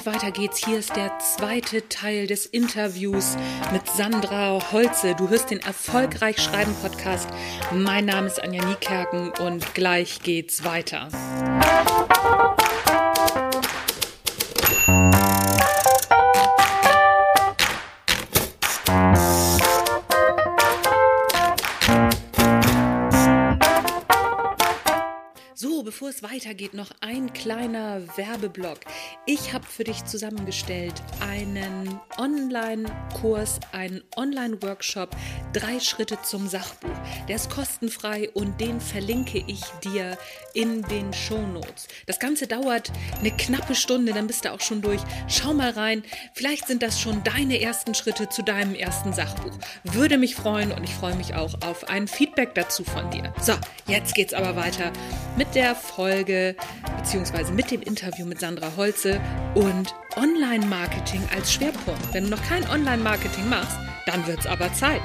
Und weiter geht's. Hier ist der zweite Teil des Interviews mit Sandra Holze. Du hörst den Erfolgreich Schreiben Podcast. Mein Name ist Anja Niekerken und gleich geht's weiter. bevor es weitergeht, noch ein kleiner Werbeblock. Ich habe für dich zusammengestellt einen Online-Kurs, einen Online-Workshop, drei Schritte zum Sachbuch. Der ist kostenfrei und den verlinke ich dir in den Show Notes. Das Ganze dauert eine knappe Stunde, dann bist du auch schon durch. Schau mal rein. Vielleicht sind das schon deine ersten Schritte zu deinem ersten Sachbuch. Würde mich freuen und ich freue mich auch auf ein Feedback dazu von dir. So, jetzt geht's aber weiter mit der Folge beziehungsweise mit dem Interview mit Sandra Holze und Online-Marketing als Schwerpunkt. Wenn du noch kein Online-Marketing machst, dann wird es aber Zeit.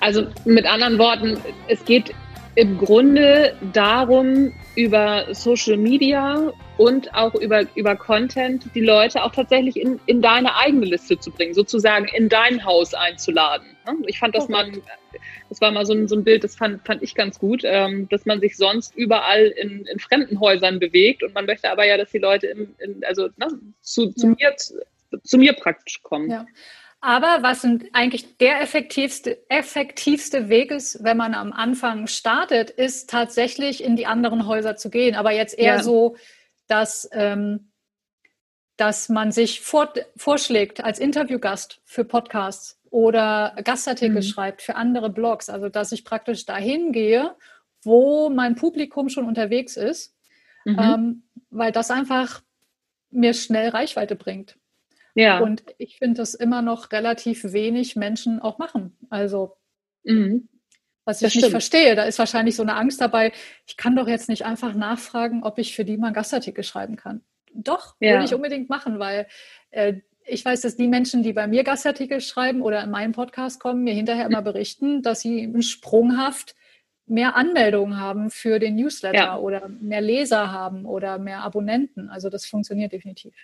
Also mit anderen Worten, es geht im Grunde darum, über Social Media und auch über, über Content die Leute auch tatsächlich in, in deine eigene Liste zu bringen, sozusagen in dein Haus einzuladen. Ich fand das mal, das war mal so ein, so ein Bild, das fand, fand ich ganz gut, ähm, dass man sich sonst überall in, in fremden Häusern bewegt und man möchte aber ja, dass die Leute in, in, also na, zu, zu, ja. mir, zu, zu mir praktisch kommen. Ja. Aber was eigentlich der effektivste, effektivste Weg ist, wenn man am Anfang startet, ist tatsächlich in die anderen Häuser zu gehen. Aber jetzt eher ja. so, dass, ähm, dass man sich vor, vorschlägt als Interviewgast für Podcasts oder Gastartikel mhm. schreibt für andere Blogs. Also dass ich praktisch dahin gehe, wo mein Publikum schon unterwegs ist, mhm. ähm, weil das einfach mir schnell Reichweite bringt. Ja. Und ich finde, dass immer noch relativ wenig Menschen auch machen. Also, mhm. was ich nicht verstehe, da ist wahrscheinlich so eine Angst dabei, ich kann doch jetzt nicht einfach nachfragen, ob ich für die mal einen Gastartikel schreiben kann. Doch, ja. würde ich unbedingt machen, weil äh, ich weiß, dass die Menschen, die bei mir Gastartikel schreiben oder in meinen Podcast kommen, mir hinterher immer berichten, dass sie sprunghaft mehr Anmeldungen haben für den Newsletter ja. oder mehr Leser haben oder mehr Abonnenten. Also das funktioniert definitiv.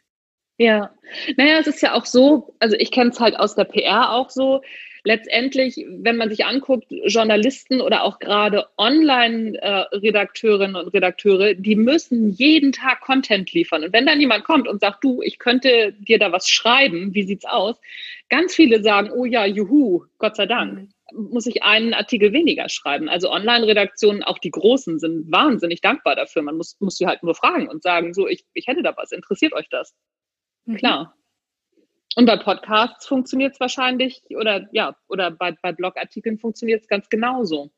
Ja, naja, es ist ja auch so, also ich kenne es halt aus der PR auch so, letztendlich, wenn man sich anguckt, Journalisten oder auch gerade Online-Redakteurinnen und Redakteure, die müssen jeden Tag Content liefern. Und wenn dann jemand kommt und sagt, du, ich könnte dir da was schreiben, wie sieht's aus? Ganz viele sagen, oh ja, juhu, Gott sei Dank. Mhm. Muss ich einen Artikel weniger schreiben? Also Online-Redaktionen, auch die großen, sind wahnsinnig dankbar dafür. Man muss, muss sie halt nur fragen und sagen, so, ich, ich hätte da was, interessiert euch das? Mhm. Klar. Und bei Podcasts funktioniert es wahrscheinlich, oder ja, oder bei, bei Blogartikeln funktioniert es ganz genauso.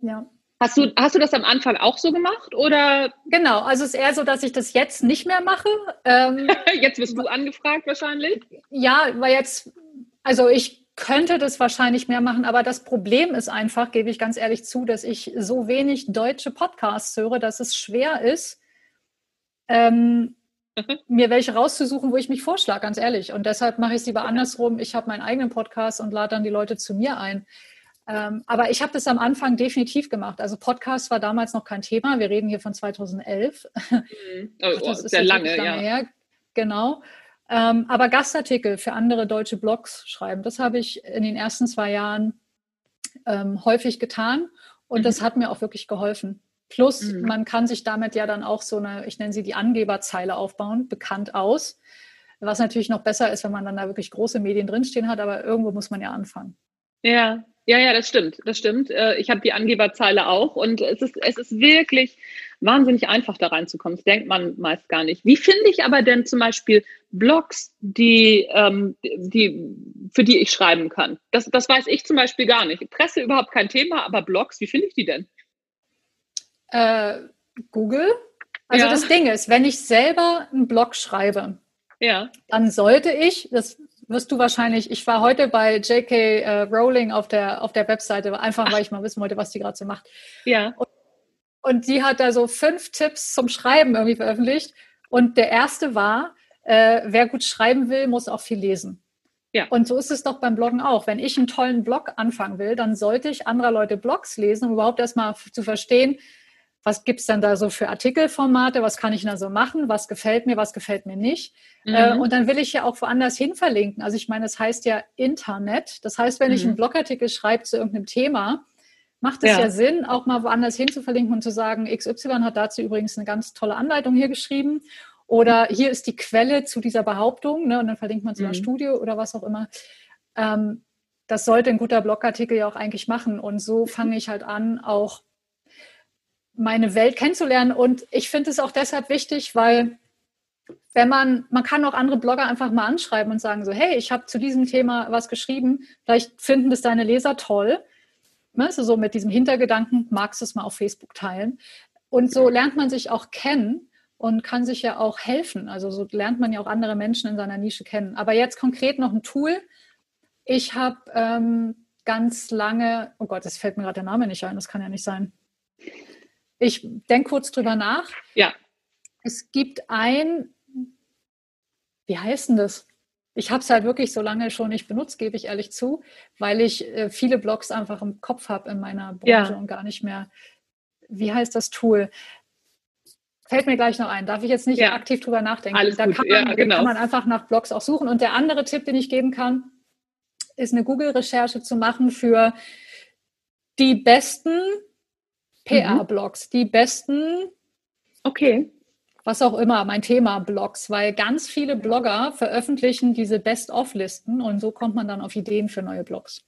Ja. Hast du, hast du das am Anfang auch so gemacht? Oder? Genau, also es ist eher so, dass ich das jetzt nicht mehr mache. Ähm, jetzt wirst du angefragt wahrscheinlich? Ja, weil jetzt, also ich könnte das wahrscheinlich mehr machen, aber das Problem ist einfach, gebe ich ganz ehrlich zu, dass ich so wenig deutsche Podcasts höre, dass es schwer ist, ähm. Mir welche rauszusuchen, wo ich mich vorschlage, ganz ehrlich. Und deshalb mache ich es lieber andersrum. Ich habe meinen eigenen Podcast und lade dann die Leute zu mir ein. Ähm, aber ich habe das am Anfang definitiv gemacht. Also Podcast war damals noch kein Thema. Wir reden hier von 2011. Mhm. Oh, das ist sehr lange, lange ja. Her. Genau. Ähm, aber Gastartikel für andere deutsche Blogs schreiben, das habe ich in den ersten zwei Jahren ähm, häufig getan. Und mhm. das hat mir auch wirklich geholfen. Plus, mhm. man kann sich damit ja dann auch so eine, ich nenne sie die Angeberzeile aufbauen, bekannt aus. Was natürlich noch besser ist, wenn man dann da wirklich große Medien drinstehen hat, aber irgendwo muss man ja anfangen. Ja, ja, ja, das stimmt, das stimmt. Äh, ich habe die Angeberzeile auch und es ist, es ist wirklich wahnsinnig einfach da reinzukommen. Das denkt man meist gar nicht. Wie finde ich aber denn zum Beispiel Blogs, die, ähm, die, für die ich schreiben kann? Das, das weiß ich zum Beispiel gar nicht. Presse überhaupt kein Thema, aber Blogs, wie finde ich die denn? Äh, Google. Also ja. das Ding ist, wenn ich selber einen Blog schreibe, ja. dann sollte ich, das wirst du wahrscheinlich, ich war heute bei J.K. Äh, Rowling auf der, auf der Webseite, einfach Ach. weil ich mal wissen wollte, was die gerade so macht. Ja. Und, und die hat da so fünf Tipps zum Schreiben irgendwie veröffentlicht. Und der erste war, äh, wer gut schreiben will, muss auch viel lesen. Ja. Und so ist es doch beim Bloggen auch. Wenn ich einen tollen Blog anfangen will, dann sollte ich anderer Leute Blogs lesen, um überhaupt erstmal zu verstehen, was gibt es dann da so für Artikelformate, was kann ich da so machen, was gefällt mir, was gefällt mir nicht. Äh, mhm. Äh, und dann will ich ja auch woanders hin verlinken. Also ich meine, es das heißt ja Internet. Das heißt, wenn mhm. ich einen Blogartikel schreibe zu irgendeinem Thema, macht es ja. ja. Sinn, auch mal woanders hin zu verlinken und zu sagen, XY hat dazu übrigens eine ganz tolle Anleitung hier geschrieben. Oder hier ist die Quelle zu dieser Behauptung, ne, und dann verlinkt man zu einer mhm. Studie oder was auch immer. Ähm, das sollte ein guter Blogartikel ja auch eigentlich machen. Und so fange ich halt an, auch meine Welt kennenzulernen. Und ich finde es auch deshalb wichtig, weil wenn man, man kann auch andere Blogger einfach mal anschreiben und sagen so, hey, ich habe zu diesem Thema was geschrieben, vielleicht finden das deine Leser toll. Also so mit diesem Hintergedanken, magst du es mal auf Facebook teilen? Und so lernt man sich auch kennen und kann sich ja auch helfen. Also so lernt man ja auch andere Menschen in seiner Nische kennen. Aber jetzt konkret noch ein Tool. Ich habe ähm, ganz lange, oh Gott, es fällt mir gerade der Name nicht ein, das kann ja nicht sein. Ich denke kurz drüber nach. Ja. Es gibt ein, wie heißt denn das? Ich habe es halt wirklich so lange schon nicht benutzt, gebe ich ehrlich zu, weil ich äh, viele Blogs einfach im Kopf habe in meiner Branche ja. und gar nicht mehr. Wie heißt das Tool? Fällt mir gleich noch ein. Darf ich jetzt nicht ja. aktiv drüber nachdenken? Alles da gut. Kann man, ja, genau. kann man einfach nach Blogs auch suchen. Und der andere Tipp, den ich geben kann, ist eine Google-Recherche zu machen für die besten PR-Blogs, die besten, okay, was auch immer, mein Thema Blogs, weil ganz viele Blogger veröffentlichen diese Best-of-Listen und so kommt man dann auf Ideen für neue Blogs.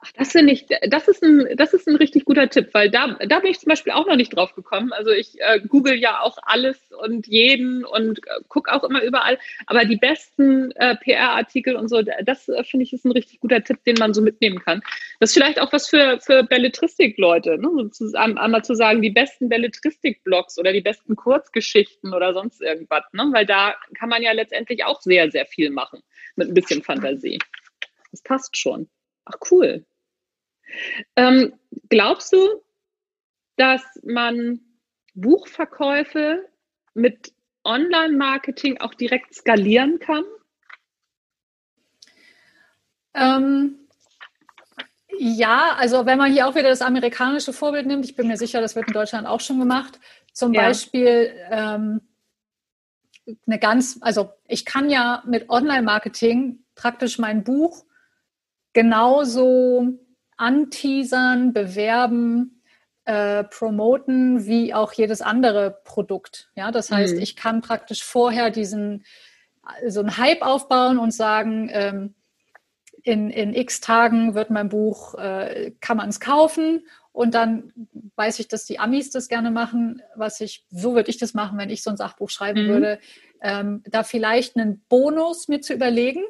Ach, das finde ich, das ist ein, das ist ein richtig guter Tipp, weil da, da bin ich zum Beispiel auch noch nicht drauf gekommen. Also ich äh, google ja auch alles und jeden und äh, gucke auch immer überall. Aber die besten äh, PR-Artikel und so, das äh, finde ich ist ein richtig guter Tipp, den man so mitnehmen kann. Das ist vielleicht auch was für, für Belletristik-Leute, ne? so zu, einmal zu sagen, die besten Belletristik-Blogs oder die besten Kurzgeschichten oder sonst irgendwas, ne? weil da kann man ja letztendlich auch sehr, sehr viel machen mit ein bisschen Fantasie. Das passt schon. Ach cool. Ähm, glaubst du, dass man Buchverkäufe mit Online-Marketing auch direkt skalieren kann? Ähm, ja, also wenn man hier auch wieder das amerikanische Vorbild nimmt, ich bin mir sicher, das wird in Deutschland auch schon gemacht. Zum ja. Beispiel ähm, eine ganz, also ich kann ja mit Online-Marketing praktisch mein Buch genauso anteasern, bewerben, äh, promoten wie auch jedes andere Produkt. Ja, das heißt, mhm. ich kann praktisch vorher diesen so einen Hype aufbauen und sagen, ähm, in, in x Tagen wird mein Buch, äh, kann man es kaufen und dann weiß ich, dass die Amis das gerne machen, was ich, so würde ich das machen, wenn ich so ein Sachbuch schreiben mhm. würde, ähm, da vielleicht einen Bonus mir zu überlegen,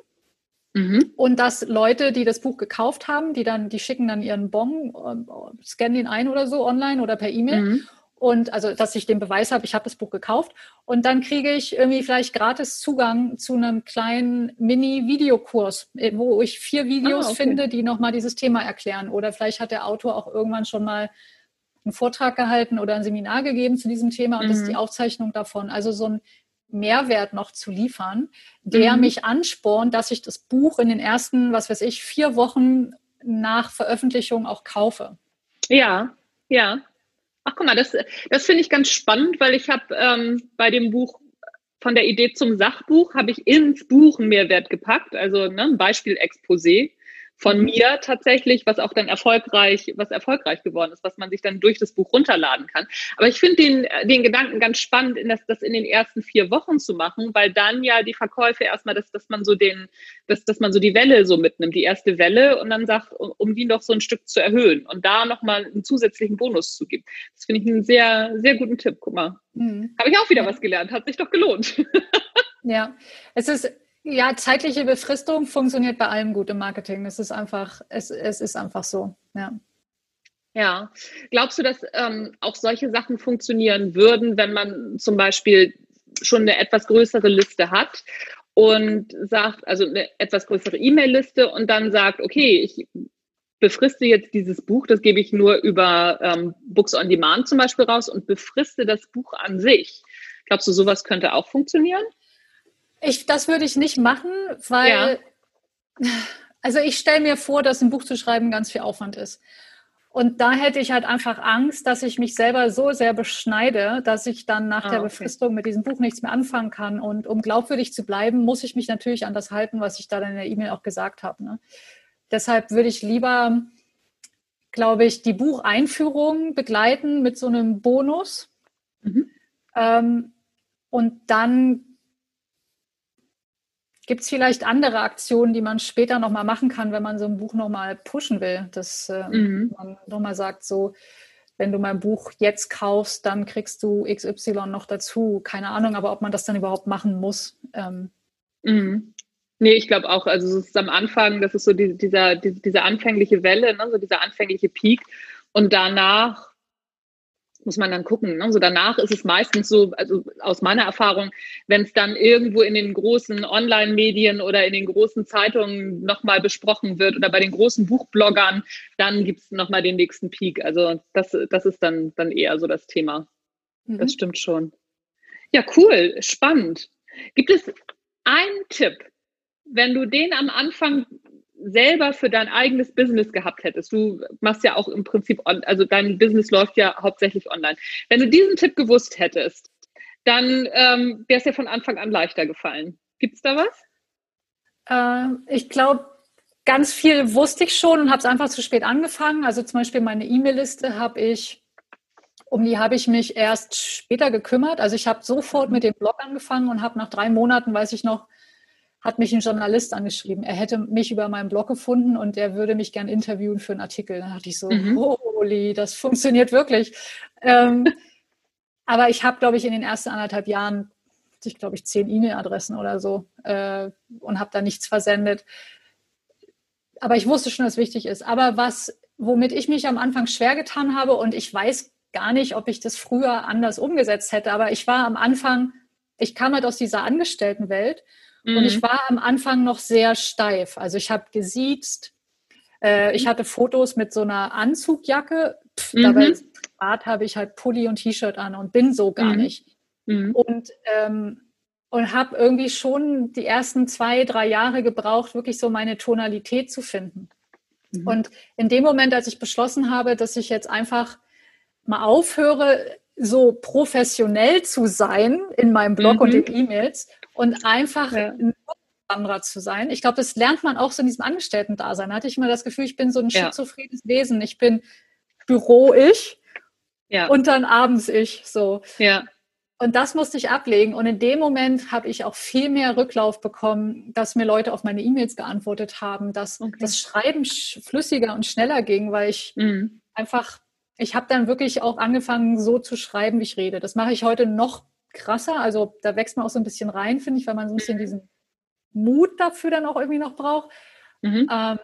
Mhm. Und dass Leute, die das Buch gekauft haben, die dann, die schicken dann ihren Bon, äh, scannen ihn ein oder so online oder per E-Mail. Mhm. Und also, dass ich den Beweis habe, ich habe das Buch gekauft. Und dann kriege ich irgendwie vielleicht gratis Zugang zu einem kleinen Mini-Videokurs, äh, wo ich vier Videos ah, okay. finde, die nochmal dieses Thema erklären. Oder vielleicht hat der Autor auch irgendwann schon mal einen Vortrag gehalten oder ein Seminar gegeben zu diesem Thema und mhm. das ist die mhm. Aufzeichnung davon. Also so ein Mehrwert noch zu liefern, der mhm. mich anspornt, dass ich das Buch in den ersten, was weiß ich, vier Wochen nach Veröffentlichung auch kaufe. Ja, ja. Ach guck mal, das, das finde ich ganz spannend, weil ich habe ähm, bei dem Buch von der Idee zum Sachbuch habe ich ins Buch einen Mehrwert gepackt, also ne, ein Beispiel Exposé von mir tatsächlich, was auch dann erfolgreich, was erfolgreich geworden ist, was man sich dann durch das Buch runterladen kann. Aber ich finde den, den Gedanken ganz spannend, in das, das in den ersten vier Wochen zu machen, weil dann ja die Verkäufe erstmal, dass, dass man so den, dass, dass man so die Welle so mitnimmt, die erste Welle und dann sagt, um, um die noch so ein Stück zu erhöhen und da nochmal einen zusätzlichen Bonus zu geben. Das finde ich einen sehr, sehr guten Tipp. Guck mal. Mhm. Habe ich auch wieder ja. was gelernt, hat sich doch gelohnt. Ja, es ist ja, zeitliche Befristung funktioniert bei allem gut im Marketing. Es ist einfach, es, es ist einfach so, ja. Ja, glaubst du, dass ähm, auch solche Sachen funktionieren würden, wenn man zum Beispiel schon eine etwas größere Liste hat und sagt, also eine etwas größere E-Mail-Liste und dann sagt, okay, ich befriste jetzt dieses Buch, das gebe ich nur über ähm, Books on Demand zum Beispiel raus und befriste das Buch an sich. Glaubst du, sowas könnte auch funktionieren? Ich, das würde ich nicht machen, weil, ja. also ich stelle mir vor, dass ein Buch zu schreiben ganz viel Aufwand ist. Und da hätte ich halt einfach Angst, dass ich mich selber so sehr beschneide, dass ich dann nach ah, der Befristung mit diesem Buch nichts mehr anfangen kann. Und um glaubwürdig zu bleiben, muss ich mich natürlich an das halten, was ich da in der E-Mail auch gesagt habe. Ne? Deshalb würde ich lieber, glaube ich, die Bucheinführung begleiten mit so einem Bonus. Mhm. Ähm, und dann Gibt es vielleicht andere Aktionen, die man später nochmal machen kann, wenn man so ein Buch nochmal pushen will? Dass äh, mhm. man nochmal sagt, so, wenn du mein Buch jetzt kaufst, dann kriegst du XY noch dazu. Keine Ahnung, aber ob man das dann überhaupt machen muss. Ähm. Mhm. Nee, ich glaube auch, also es ist am Anfang, das ist so die, dieser, die, diese anfängliche Welle, ne, so dieser anfängliche Peak. Und danach muss man dann gucken. Ne? So danach ist es meistens so, also aus meiner Erfahrung, wenn es dann irgendwo in den großen Online-Medien oder in den großen Zeitungen nochmal besprochen wird oder bei den großen Buchbloggern, dann gibt es nochmal den nächsten Peak. Also das, das ist dann, dann eher so das Thema. Mhm. Das stimmt schon. Ja, cool, spannend. Gibt es einen Tipp, wenn du den am Anfang selber für dein eigenes Business gehabt hättest, du machst ja auch im Prinzip, also dein Business läuft ja hauptsächlich online. Wenn du diesen Tipp gewusst hättest, dann ähm, wäre es ja von Anfang an leichter gefallen. Gibt es da was? Äh, ich glaube, ganz viel wusste ich schon und habe es einfach zu spät angefangen. Also zum Beispiel meine E-Mail-Liste habe ich, um die habe ich mich erst später gekümmert. Also ich habe sofort mit dem Blog angefangen und habe nach drei Monaten, weiß ich noch, hat mich ein Journalist angeschrieben. Er hätte mich über meinen Blog gefunden und er würde mich gern interviewen für einen Artikel. Da dachte ich so, mhm. holy, das funktioniert wirklich. Ähm, aber ich habe, glaube ich, in den ersten anderthalb Jahren, ich glaube ich, zehn E-Mail-Adressen oder so äh, und habe da nichts versendet. Aber ich wusste schon, dass es wichtig ist. Aber was, womit ich mich am Anfang schwer getan habe und ich weiß gar nicht, ob ich das früher anders umgesetzt hätte, aber ich war am Anfang, ich kam halt aus dieser Angestelltenwelt Mhm. Und ich war am Anfang noch sehr steif. Also ich habe gesiezt. Äh, ich hatte Fotos mit so einer Anzugjacke. Pff, mhm. Dabei Bart habe ich halt Pulli und T-Shirt an und bin so gar mhm. nicht. Mhm. Und ähm, und habe irgendwie schon die ersten zwei, drei Jahre gebraucht, wirklich so meine Tonalität zu finden. Mhm. Und in dem Moment, als ich beschlossen habe, dass ich jetzt einfach mal aufhöre, so professionell zu sein in meinem Blog mhm. und den E-Mails und einfach ja. Wanderer zu sein. Ich glaube, das lernt man auch so in diesem Angestellten-Dasein. Da hatte ich immer das Gefühl, ich bin so ein ja. schizophrenes Wesen. Ich bin Büro-Ich ja. und dann abends ich. So. Ja. Und das musste ich ablegen. Und in dem Moment habe ich auch viel mehr Rücklauf bekommen, dass mir Leute auf meine E-Mails geantwortet haben, dass okay. das Schreiben flüssiger und schneller ging, weil ich mhm. einfach, ich habe dann wirklich auch angefangen, so zu schreiben, wie ich rede. Das mache ich heute noch krasser. Also da wächst man auch so ein bisschen rein, finde ich, weil man so ein bisschen diesen Mut dafür dann auch irgendwie noch braucht. Mhm. Ähm,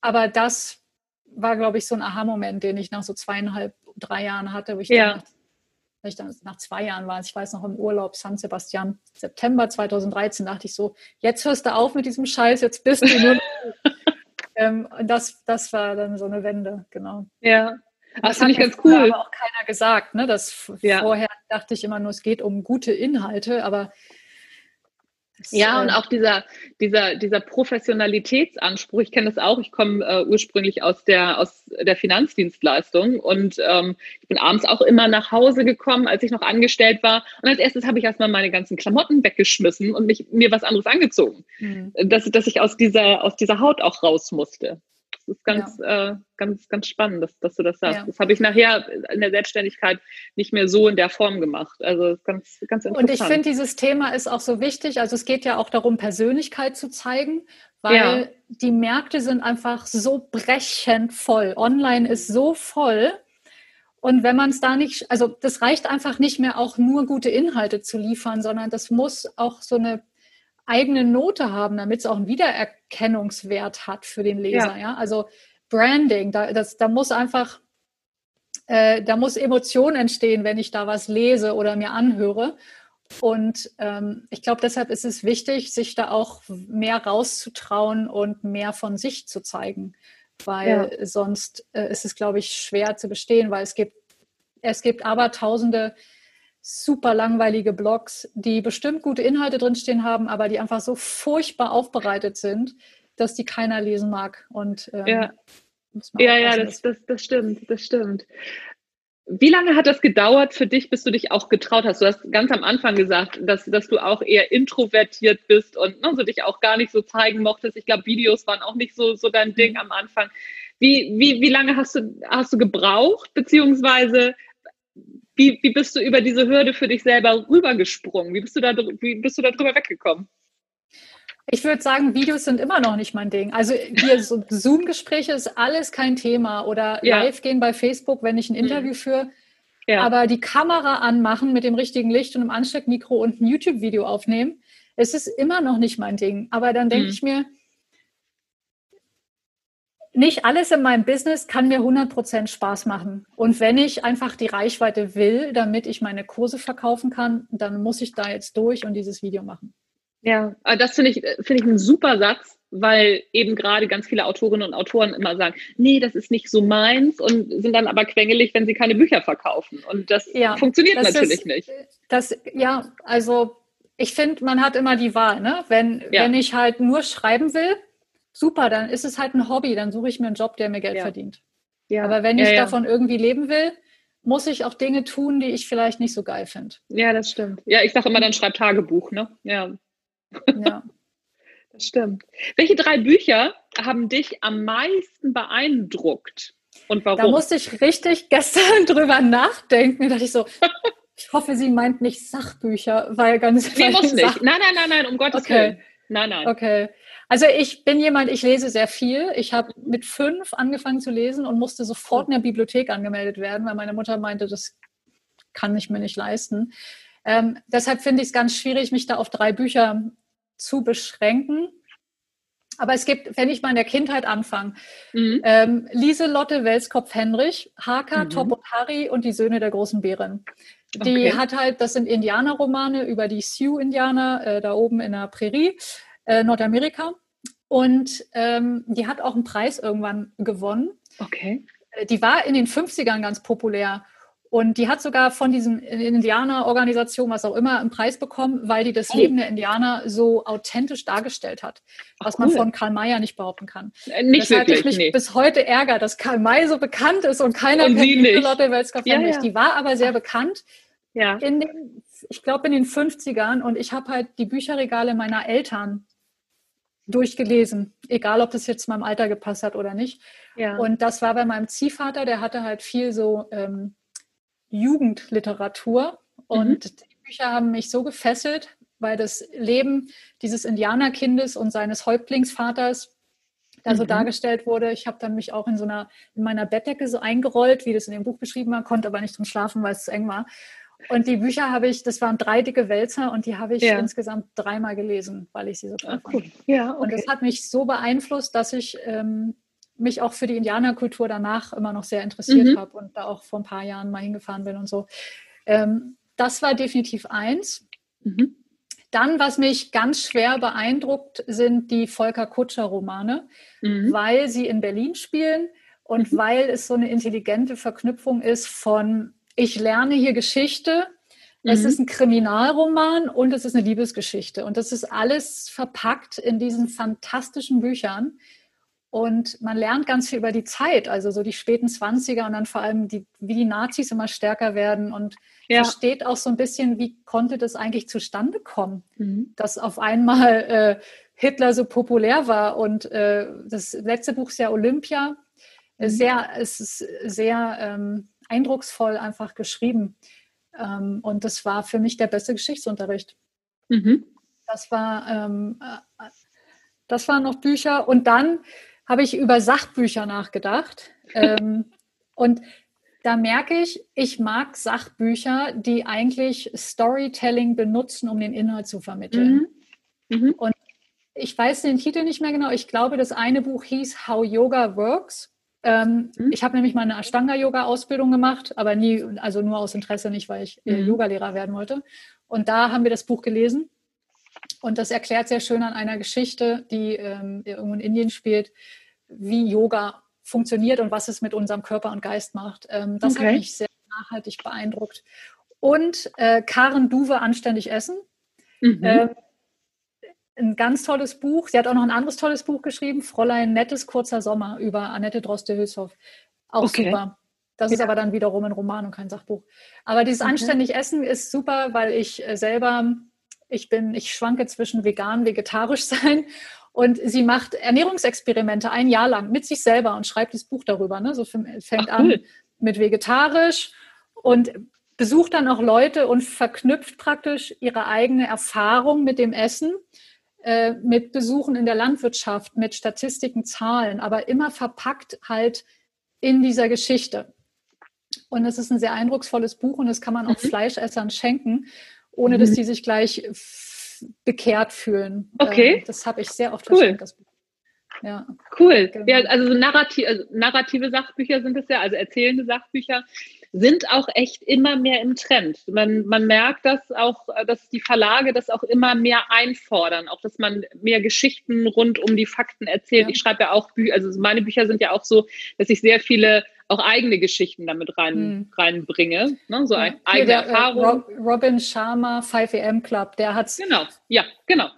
aber das war, glaube ich, so ein Aha-Moment, den ich nach so zweieinhalb, drei Jahren hatte, wo ich ja. dann, ich dann nach zwei Jahren war, ich weiß noch im Urlaub San Sebastian, September 2013, dachte ich so, jetzt hörst du auf mit diesem Scheiß, jetzt bist du nur. ähm, und das, das war dann so eine Wende, genau. Ja, das finde ich ganz cool. aber auch keiner gesagt. Ne? Das ja. Vorher dachte ich immer nur, es geht um gute Inhalte, aber ja, und auch dieser, dieser, dieser Professionalitätsanspruch, ich kenne das auch, ich komme äh, ursprünglich aus der, aus der Finanzdienstleistung und ähm, ich bin abends auch immer nach Hause gekommen, als ich noch angestellt war. Und als erstes habe ich erstmal meine ganzen Klamotten weggeschmissen und mich, mir was anderes angezogen. Mhm. Dass, dass ich aus dieser, aus dieser Haut auch raus musste. Das ist ganz, ja. äh, ganz, ganz spannend, dass, dass du das sagst. Ja. Das habe ich nachher in der Selbstständigkeit nicht mehr so in der Form gemacht. Also ganz, ganz interessant. Und ich finde, dieses Thema ist auch so wichtig. Also es geht ja auch darum, Persönlichkeit zu zeigen, weil ja. die Märkte sind einfach so brechend voll. Online ist so voll. Und wenn man es da nicht, also das reicht einfach nicht mehr, auch nur gute Inhalte zu liefern, sondern das muss auch so eine eigene Note haben, damit es auch einen Wiedererkennungswert hat für den Leser. Ja. ja? Also Branding, da, das, da muss einfach, äh, da muss Emotion entstehen, wenn ich da was lese oder mir anhöre. Und ähm, ich glaube, deshalb ist es wichtig, sich da auch mehr rauszutrauen und mehr von sich zu zeigen, weil ja. sonst äh, ist es, glaube ich, schwer zu bestehen, weil es gibt, es gibt aber tausende super langweilige Blogs, die bestimmt gute Inhalte drinstehen haben, aber die einfach so furchtbar aufbereitet sind, dass die keiner lesen mag. Und ähm, ja. Ja, ja, das, das, das stimmt, das stimmt. Wie lange hat das gedauert für dich, bis du dich auch getraut hast? Du hast ganz am Anfang gesagt, dass, dass du auch eher introvertiert bist und ne, so dich auch gar nicht so zeigen mochtest. Ich glaube, Videos waren auch nicht so, so dein Ding mhm. am Anfang. Wie, wie, wie lange hast du, hast du gebraucht, beziehungsweise wie, wie bist du über diese Hürde für dich selber rübergesprungen? Wie bist du da, wie bist du da drüber weggekommen? Ich würde sagen, Videos sind immer noch nicht mein Ding. Also hier so Zoom-Gespräche ist alles kein Thema oder ja. live gehen bei Facebook, wenn ich ein Interview mhm. führe. Ja. Aber die Kamera anmachen mit dem richtigen Licht und einem Ansteckmikro und ein YouTube-Video aufnehmen, es ist immer noch nicht mein Ding. Aber dann denke mhm. ich mir, nicht alles in meinem Business kann mir 100% Spaß machen. Und wenn ich einfach die Reichweite will, damit ich meine Kurse verkaufen kann, dann muss ich da jetzt durch und dieses Video machen. Ja, das finde ich, finde ich einen super Satz, weil eben gerade ganz viele Autorinnen und Autoren immer sagen, nee, das ist nicht so meins und sind dann aber quengelig, wenn sie keine Bücher verkaufen. Und das ja, funktioniert das natürlich ist, nicht. Das, ja, also ich finde, man hat immer die Wahl, ne? Wenn, ja. wenn ich halt nur schreiben will, super, dann ist es halt ein Hobby, dann suche ich mir einen Job, der mir Geld ja. verdient. Ja. Aber wenn ich ja, davon irgendwie leben will, muss ich auch Dinge tun, die ich vielleicht nicht so geil finde. Ja, das stimmt. Ja, ich sage immer, dann schreib Tagebuch, ne? Ja. Ja. Das stimmt. Welche drei Bücher haben dich am meisten beeindruckt und warum? Da musste ich richtig gestern drüber nachdenken. Da dachte ich so, ich hoffe, sie meint nicht Sachbücher, weil ganz. Nee, muss nicht. Nein, nein, nein, nein, um Gottes okay. Willen. Nein, nein. Okay. Also ich bin jemand, ich lese sehr viel. Ich habe mit fünf angefangen zu lesen und musste sofort in der Bibliothek angemeldet werden, weil meine Mutter meinte, das kann ich mir nicht leisten. Ähm, deshalb finde ich es ganz schwierig, mich da auf drei Bücher zu beschränken. Aber es gibt, wenn ich mal in der Kindheit anfange, mhm. ähm, Lieselotte Welskopf-Henrich, Haka, mhm. Top und Harry und die Söhne der großen Bären. Die okay. hat halt, das sind Indianerromane über die Sioux-Indianer äh, da oben in der Prärie, äh, Nordamerika. Und ähm, die hat auch einen Preis irgendwann gewonnen. Okay. Äh, die war in den 50ern ganz populär. Und die hat sogar von diesen Indianerorganisationen, was auch immer, einen Preis bekommen, weil die das oh. Leben der Indianer so authentisch dargestellt hat, was Ach, cool. man von Karl May nicht behaupten kann. Äh, nicht Weshalb wirklich, ich mich nee. bis heute ärgere, dass Karl May so bekannt ist und keiner und kennt Lotte Welskopf ja, ja. Die war aber sehr bekannt. Ja. In den, ich glaube in den 50ern und ich habe halt die Bücherregale meiner Eltern durchgelesen, egal ob das jetzt meinem Alter gepasst hat oder nicht. Ja. Und das war bei meinem Ziehvater, der hatte halt viel so ähm, Jugendliteratur und mhm. die Bücher haben mich so gefesselt, weil das Leben dieses Indianerkindes und seines Häuptlingsvaters da so mhm. dargestellt wurde. Ich habe dann mich auch in so einer, in meiner Bettdecke so eingerollt, wie das in dem Buch beschrieben war, konnte aber nicht zum Schlafen, weil es zu eng war. Und die Bücher habe ich, das waren drei dicke Wälzer und die habe ich ja. insgesamt dreimal gelesen, weil ich sie so toll fand. Cool. Ja, okay. Und das hat mich so beeinflusst, dass ich ähm, mich auch für die Indianerkultur danach immer noch sehr interessiert mhm. habe und da auch vor ein paar Jahren mal hingefahren bin und so. Ähm, das war definitiv eins. Mhm. Dann, was mich ganz schwer beeindruckt, sind die Volker Kutscher-Romane, mhm. weil sie in Berlin spielen und mhm. weil es so eine intelligente Verknüpfung ist von ich lerne hier Geschichte. Es mhm. ist ein Kriminalroman und es ist eine Liebesgeschichte. Und das ist alles verpackt in diesen fantastischen Büchern. Und man lernt ganz viel über die Zeit, also so die späten 20er und dann vor allem, die, wie die Nazis immer stärker werden und ja. versteht auch so ein bisschen, wie konnte das eigentlich zustande kommen, mhm. dass auf einmal äh, Hitler so populär war. Und äh, das letzte Buch ist ja Olympia. Mhm. Sehr, es ist sehr ähm, eindrucksvoll einfach geschrieben. Ähm, und das war für mich der beste Geschichtsunterricht. Mhm. Das war, ähm, äh, das waren noch Bücher. Und dann habe ich über Sachbücher nachgedacht. ähm, und da merke ich, ich mag Sachbücher, die eigentlich Storytelling benutzen, um den Inhalt zu vermitteln. Mhm. Mhm. Und ich weiß den Titel nicht mehr genau. Ich glaube, das eine Buch hieß How Yoga Works. Ähm, mhm. Ich habe nämlich mal eine Ashtanga-Yoga-Ausbildung gemacht, aber nie, also nur aus Interesse, nicht weil ich äh, mhm. Yogalehrer werden wollte. Und da haben wir das Buch gelesen. Und das erklärt sehr schön an einer Geschichte, die ähm, irgendwo in Indien spielt, wie Yoga funktioniert und was es mit unserem Körper und Geist macht. Ähm, das okay. hat mich sehr nachhaltig beeindruckt. Und äh, Karen Duwe anständig essen. Mhm. Ähm, ein ganz tolles Buch. Sie hat auch noch ein anderes tolles Buch geschrieben, Fräulein Nettes kurzer Sommer über Annette Droste-Hülshoff. Auch okay. super. Das ja. ist aber dann wiederum ein Roman und kein Sachbuch. Aber dieses okay. anständig Essen ist super, weil ich äh, selber, ich bin, ich schwanke zwischen vegan, vegetarisch sein und sie macht Ernährungsexperimente ein Jahr lang mit sich selber und schreibt das Buch darüber. Ne? So fängt Ach, cool. an mit vegetarisch und besucht dann auch Leute und verknüpft praktisch ihre eigene Erfahrung mit dem Essen äh, mit Besuchen in der Landwirtschaft, mit Statistiken, Zahlen, aber immer verpackt halt in dieser Geschichte. Und es ist ein sehr eindrucksvolles Buch und das kann man auch mhm. Fleischessern schenken, ohne mhm. dass die sich gleich bekehrt fühlen. Okay. Ähm, das habe ich sehr oft cool. verschenkt, das Buch. Ja. Cool. Genau. Ja, also so narrativ, also narrative Sachbücher sind es ja, also erzählende Sachbücher sind auch echt immer mehr im Trend. Man, man merkt das auch, dass die Verlage das auch immer mehr einfordern, auch dass man mehr Geschichten rund um die Fakten erzählt. Ja. Ich schreibe ja auch Bücher, also meine Bücher sind ja auch so, dass ich sehr viele auch eigene Geschichten damit rein, hm. reinbringe, ne? so ja. eigene der, Erfahrungen. Äh, Robin Sharma, 5am Club, der hat Genau, ja, genau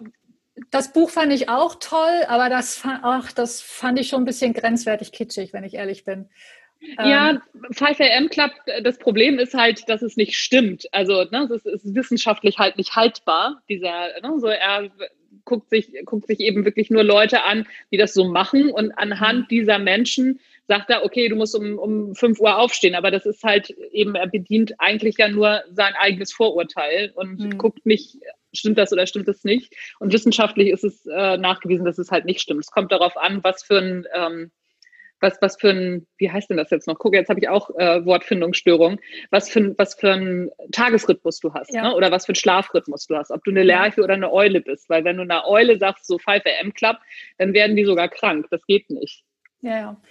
das Buch fand ich auch toll, aber das, ach, das fand ich schon ein bisschen grenzwertig kitschig, wenn ich ehrlich bin. Ja, 5am ähm, Club, das Problem ist halt, dass es nicht stimmt. Also ne, es ist wissenschaftlich halt nicht haltbar. Dieser, ne, so er guckt sich, guckt sich eben wirklich nur Leute an, die das so machen und anhand mhm. dieser Menschen sagt er, okay, du musst um, um 5 Uhr aufstehen, aber das ist halt eben, er bedient eigentlich ja nur sein eigenes Vorurteil und mhm. guckt nicht, stimmt das oder stimmt das nicht. Und wissenschaftlich ist es äh, nachgewiesen, dass es halt nicht stimmt. Es kommt darauf an, was für ein ähm, was, was für ein, wie heißt denn das jetzt noch? Guck, jetzt habe ich auch äh, Wortfindungsstörung, was für, was für ein Tagesrhythmus du hast, ja. ne? oder was für ein Schlafrhythmus du hast, ob du eine Lerche oder eine Eule bist. Weil wenn du eine Eule sagst, so 5 am Club, dann werden die sogar krank. Das geht nicht. Ja, ja.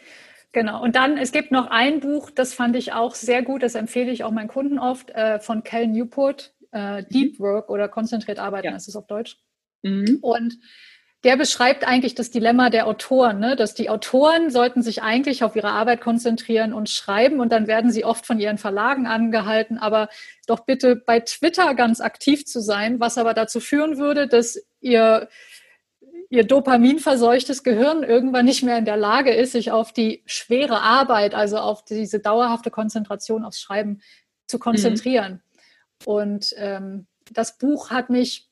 Genau. Und dann, es gibt noch ein Buch, das fand ich auch sehr gut, das empfehle ich auch meinen Kunden oft, äh, von Cal Newport, äh, Deep mhm. Work oder konzentriert arbeiten, ja. ist es auf Deutsch. Mhm. Und der beschreibt eigentlich das Dilemma der Autoren, ne? dass die Autoren sollten sich eigentlich auf ihre Arbeit konzentrieren und schreiben und dann werden sie oft von ihren Verlagen angehalten, aber doch bitte bei Twitter ganz aktiv zu sein, was aber dazu führen würde, dass ihr ihr dopaminverseuchtes Gehirn irgendwann nicht mehr in der Lage ist, sich auf die schwere Arbeit, also auf diese dauerhafte Konzentration aufs Schreiben zu konzentrieren. Mhm. Und ähm, das Buch hat mich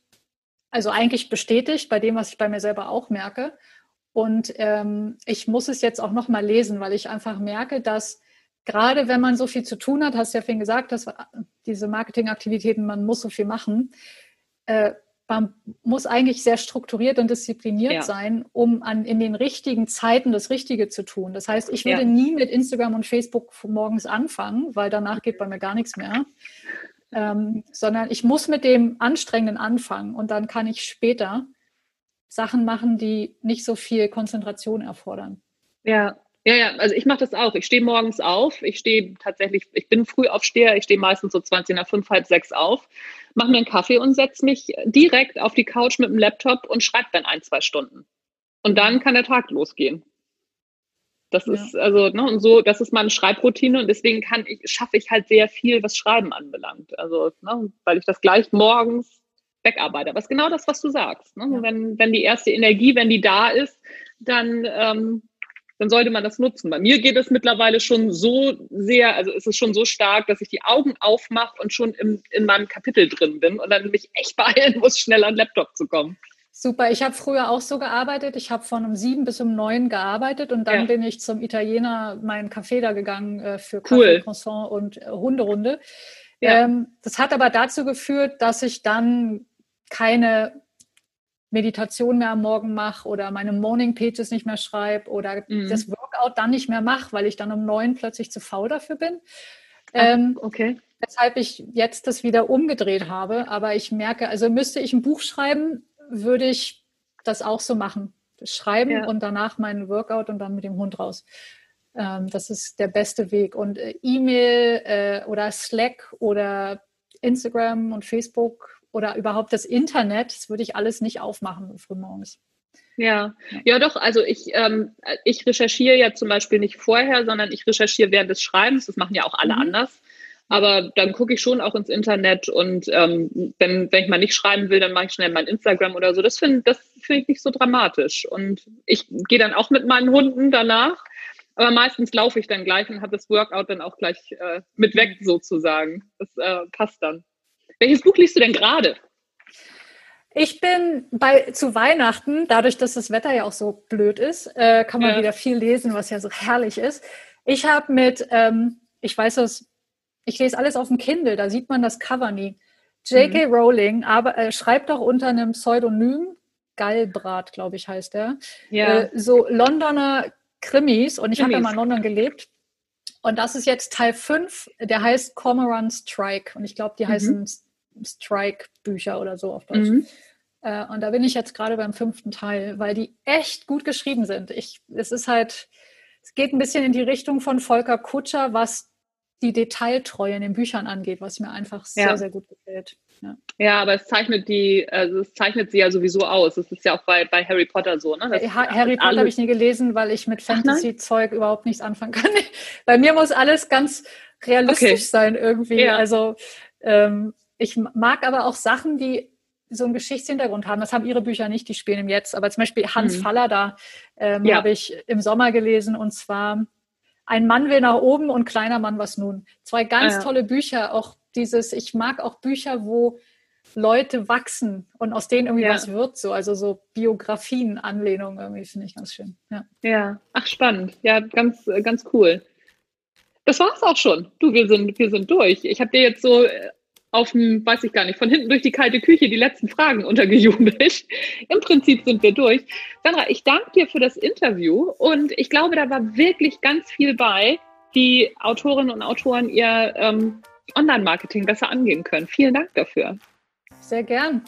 also eigentlich bestätigt bei dem, was ich bei mir selber auch merke. Und ähm, ich muss es jetzt auch noch mal lesen, weil ich einfach merke, dass gerade wenn man so viel zu tun hat, hast du ja vorhin gesagt, dass diese Marketingaktivitäten, man muss so viel machen, äh, man muss eigentlich sehr strukturiert und diszipliniert ja. sein, um an, in den richtigen Zeiten das Richtige zu tun. Das heißt, ich würde ja. nie mit Instagram und Facebook morgens anfangen, weil danach geht bei mir gar nichts mehr ähm, sondern ich muss mit dem Anstrengenden anfangen und dann kann ich später Sachen machen, die nicht so viel Konzentration erfordern. Ja, ja, ja, also ich mache das auch. Ich stehe morgens auf. Ich stehe tatsächlich, ich bin früh aufsteher. Ich stehe meistens so 20 nach 5, halb sechs auf, mache mir einen Kaffee und setze mich direkt auf die Couch mit dem Laptop und schreibe dann ein, zwei Stunden. Und dann kann der Tag losgehen. Das ja. ist also, ne, und so, das ist meine Schreibroutine und deswegen kann ich, schaffe ich halt sehr viel, was Schreiben anbelangt. Also, ne, weil ich das gleich morgens wegarbeite. Aber es ist genau das, was du sagst. Ne? Ja. Wenn, wenn die erste Energie, wenn die da ist, dann, ähm, dann sollte man das nutzen. Bei mir geht es mittlerweile schon so sehr, also es ist schon so stark, dass ich die Augen aufmache und schon im, in meinem Kapitel drin bin und dann mich echt beeilen muss, schnell an den Laptop zu kommen. Super, ich habe früher auch so gearbeitet. Ich habe von um sieben bis um neun gearbeitet und dann ja. bin ich zum Italiener meinen Café da gegangen äh, für Kaffee, cool. Croissant und äh, Hunderunde. Ja. Ähm, das hat aber dazu geführt, dass ich dann keine Meditation mehr am Morgen mache oder meine Morning Pages nicht mehr schreibe oder mhm. das Workout dann nicht mehr mache, weil ich dann um neun plötzlich zu faul dafür bin. Ähm, okay. Weshalb ich jetzt das wieder umgedreht habe. Aber ich merke, also müsste ich ein Buch schreiben, würde ich das auch so machen. Schreiben ja. und danach meinen Workout und dann mit dem Hund raus. Ähm, das ist der beste Weg. Und äh, E-Mail äh, oder Slack oder Instagram und Facebook oder überhaupt das Internet, das würde ich alles nicht aufmachen frühmorgens. Ja, ja doch, also ich, ähm, ich recherchiere ja zum Beispiel nicht vorher, sondern ich recherchiere während des Schreibens, das machen ja auch alle mhm. anders. Aber dann gucke ich schon auch ins Internet und ähm, wenn, wenn ich mal nicht schreiben will, dann mache ich schnell mein Instagram oder so. Das finde das find ich nicht so dramatisch. Und ich gehe dann auch mit meinen Hunden danach. Aber meistens laufe ich dann gleich und habe das Workout dann auch gleich äh, mit weg sozusagen. Das äh, passt dann. Welches Buch liest du denn gerade? Ich bin bei zu Weihnachten, dadurch, dass das Wetter ja auch so blöd ist, äh, kann man ja. wieder viel lesen, was ja so herrlich ist. Ich habe mit, ähm, ich weiß das, ich lese alles auf dem Kindle, da sieht man das Cover nie. J.K. Mhm. Rowling aber, äh, schreibt doch unter einem Pseudonym, Gallbrat, glaube ich, heißt er, ja. äh, so Londoner Krimis und ich habe ja mal in London gelebt. Und das ist jetzt Teil 5, der heißt Cormoran Strike. Und ich glaube, die mhm. heißen Strike-Bücher oder so auf Deutsch. Mhm. Äh, und da bin ich jetzt gerade beim fünften Teil, weil die echt gut geschrieben sind. Ich, es ist halt, es geht ein bisschen in die Richtung von Volker Kutscher, was die Detailtreue in den Büchern angeht, was mir einfach sehr, ja. sehr gut gefällt. Ja. ja. aber es zeichnet die, also es zeichnet sie ja sowieso aus. Das ist ja auch bei, bei Harry Potter so, ne? Das Harry Potter habe ich nie gelesen, weil ich mit Fantasy-Zeug überhaupt nichts anfangen kann. bei mir muss alles ganz realistisch okay. sein irgendwie. Ja. Also ähm, ich mag aber auch Sachen, die so einen Geschichtshintergrund haben. Das haben ihre Bücher nicht, die spielen im Jetzt. Aber zum Beispiel Hans mhm. Faller da ähm, ja. habe ich im Sommer gelesen und zwar Ein Mann will nach oben und Kleiner Mann was nun. Zwei ganz ja. tolle Bücher. Auch dieses, ich mag auch Bücher, wo Leute wachsen und aus denen irgendwie ja. was wird, so also so Biografien, Anlehnungen irgendwie finde ich ganz schön. Ja. ja, ach spannend, ja ganz ganz cool. Das war's auch schon. Du, wir sind wir sind durch. Ich habe dir jetzt so äh, auf dem, weiß ich gar nicht, von hinten durch die kalte Küche die letzten Fragen untergejubelt. Im Prinzip sind wir durch. Sandra, ich danke dir für das Interview und ich glaube, da war wirklich ganz viel bei, wie Autorinnen und Autoren ihr ähm, Online-Marketing besser angehen können. Vielen Dank dafür. Sehr gern.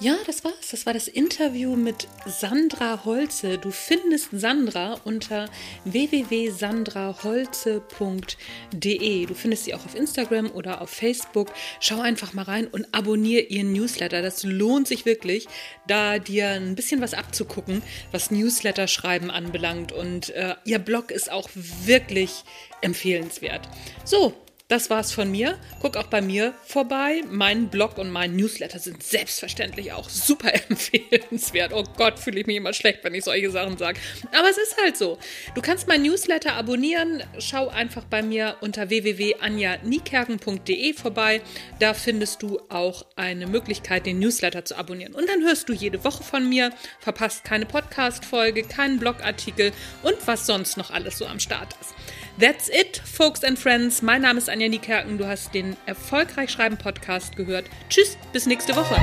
Ja, das war's. Das war das Interview mit Sandra Holze. Du findest Sandra unter www.sandraholze.de. Du findest sie auch auf Instagram oder auf Facebook. Schau einfach mal rein und abonniere ihren Newsletter. Das lohnt sich wirklich, da dir ein bisschen was abzugucken, was Newsletter schreiben anbelangt. Und äh, ihr Blog ist auch wirklich empfehlenswert. So, das war's von mir. Guck auch bei mir vorbei. Mein Blog und mein Newsletter sind selbstverständlich auch super empfehlenswert. Oh Gott, fühle ich mich immer schlecht, wenn ich solche Sachen sage. Aber es ist halt so. Du kannst mein Newsletter abonnieren. Schau einfach bei mir unter www.anjaniekerken.de vorbei. Da findest du auch eine Möglichkeit, den Newsletter zu abonnieren. Und dann hörst du jede Woche von mir, verpasst keine Podcast-Folge, keinen Blogartikel und was sonst noch alles so am Start ist. That's it, folks and friends. Mein Name ist Anja Niekerken. Du hast den Erfolgreich Schreiben Podcast gehört. Tschüss, bis nächste Woche.